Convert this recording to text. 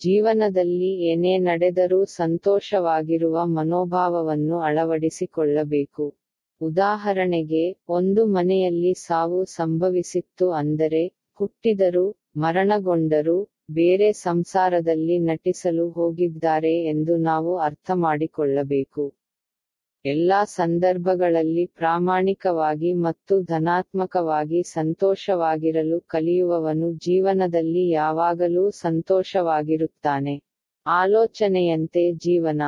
ಜೀವನದಲ್ಲಿ ಏನೇ ನಡೆದರೂ ಸಂತೋಷವಾಗಿರುವ ಮನೋಭಾವವನ್ನು ಅಳವಡಿಸಿಕೊಳ್ಳಬೇಕು. ಉದಾಹರಣೆಗೆ, ಒಂದು ಮನೆಯಲ್ಲಿ ಸಾವು ಸಂಭವಿಸಿತ್ತು ಅಂದರೆ, ಹುಟ್ಟಿದರು, ಮರಣಗೊಂಡರು, ಬೇರೆ ಸಂಸಾರದಲ್ಲಿ ನಟಿಸಲು ಹೋಗಿದ್ದಾರೆ ಎಂದು ನಾವು ಅರ್ಥಮಾಡಿಕೊಳ್ಳಬೇಕು. ಎಲ್ಲಾ ಸಂದರ್ಭಗಳಲ್ಲಿ ಪ್ರಾಮಾಣಿಕವಾಗಿ ಮತ್ತು ಧನಾತ್ಮಕವಾಗಿ ಸಂತೋಷವಾಗಿರಲು ಕಲಿಯುವವನು ಜೀವನದಲ್ಲಿ ಯಾವಾಗಲೂ ಸಂತೋಷವಾಗಿರುತ್ತಾನೆ. ಆಲೋಚನೆಯಂತೆ ಜೀವನ.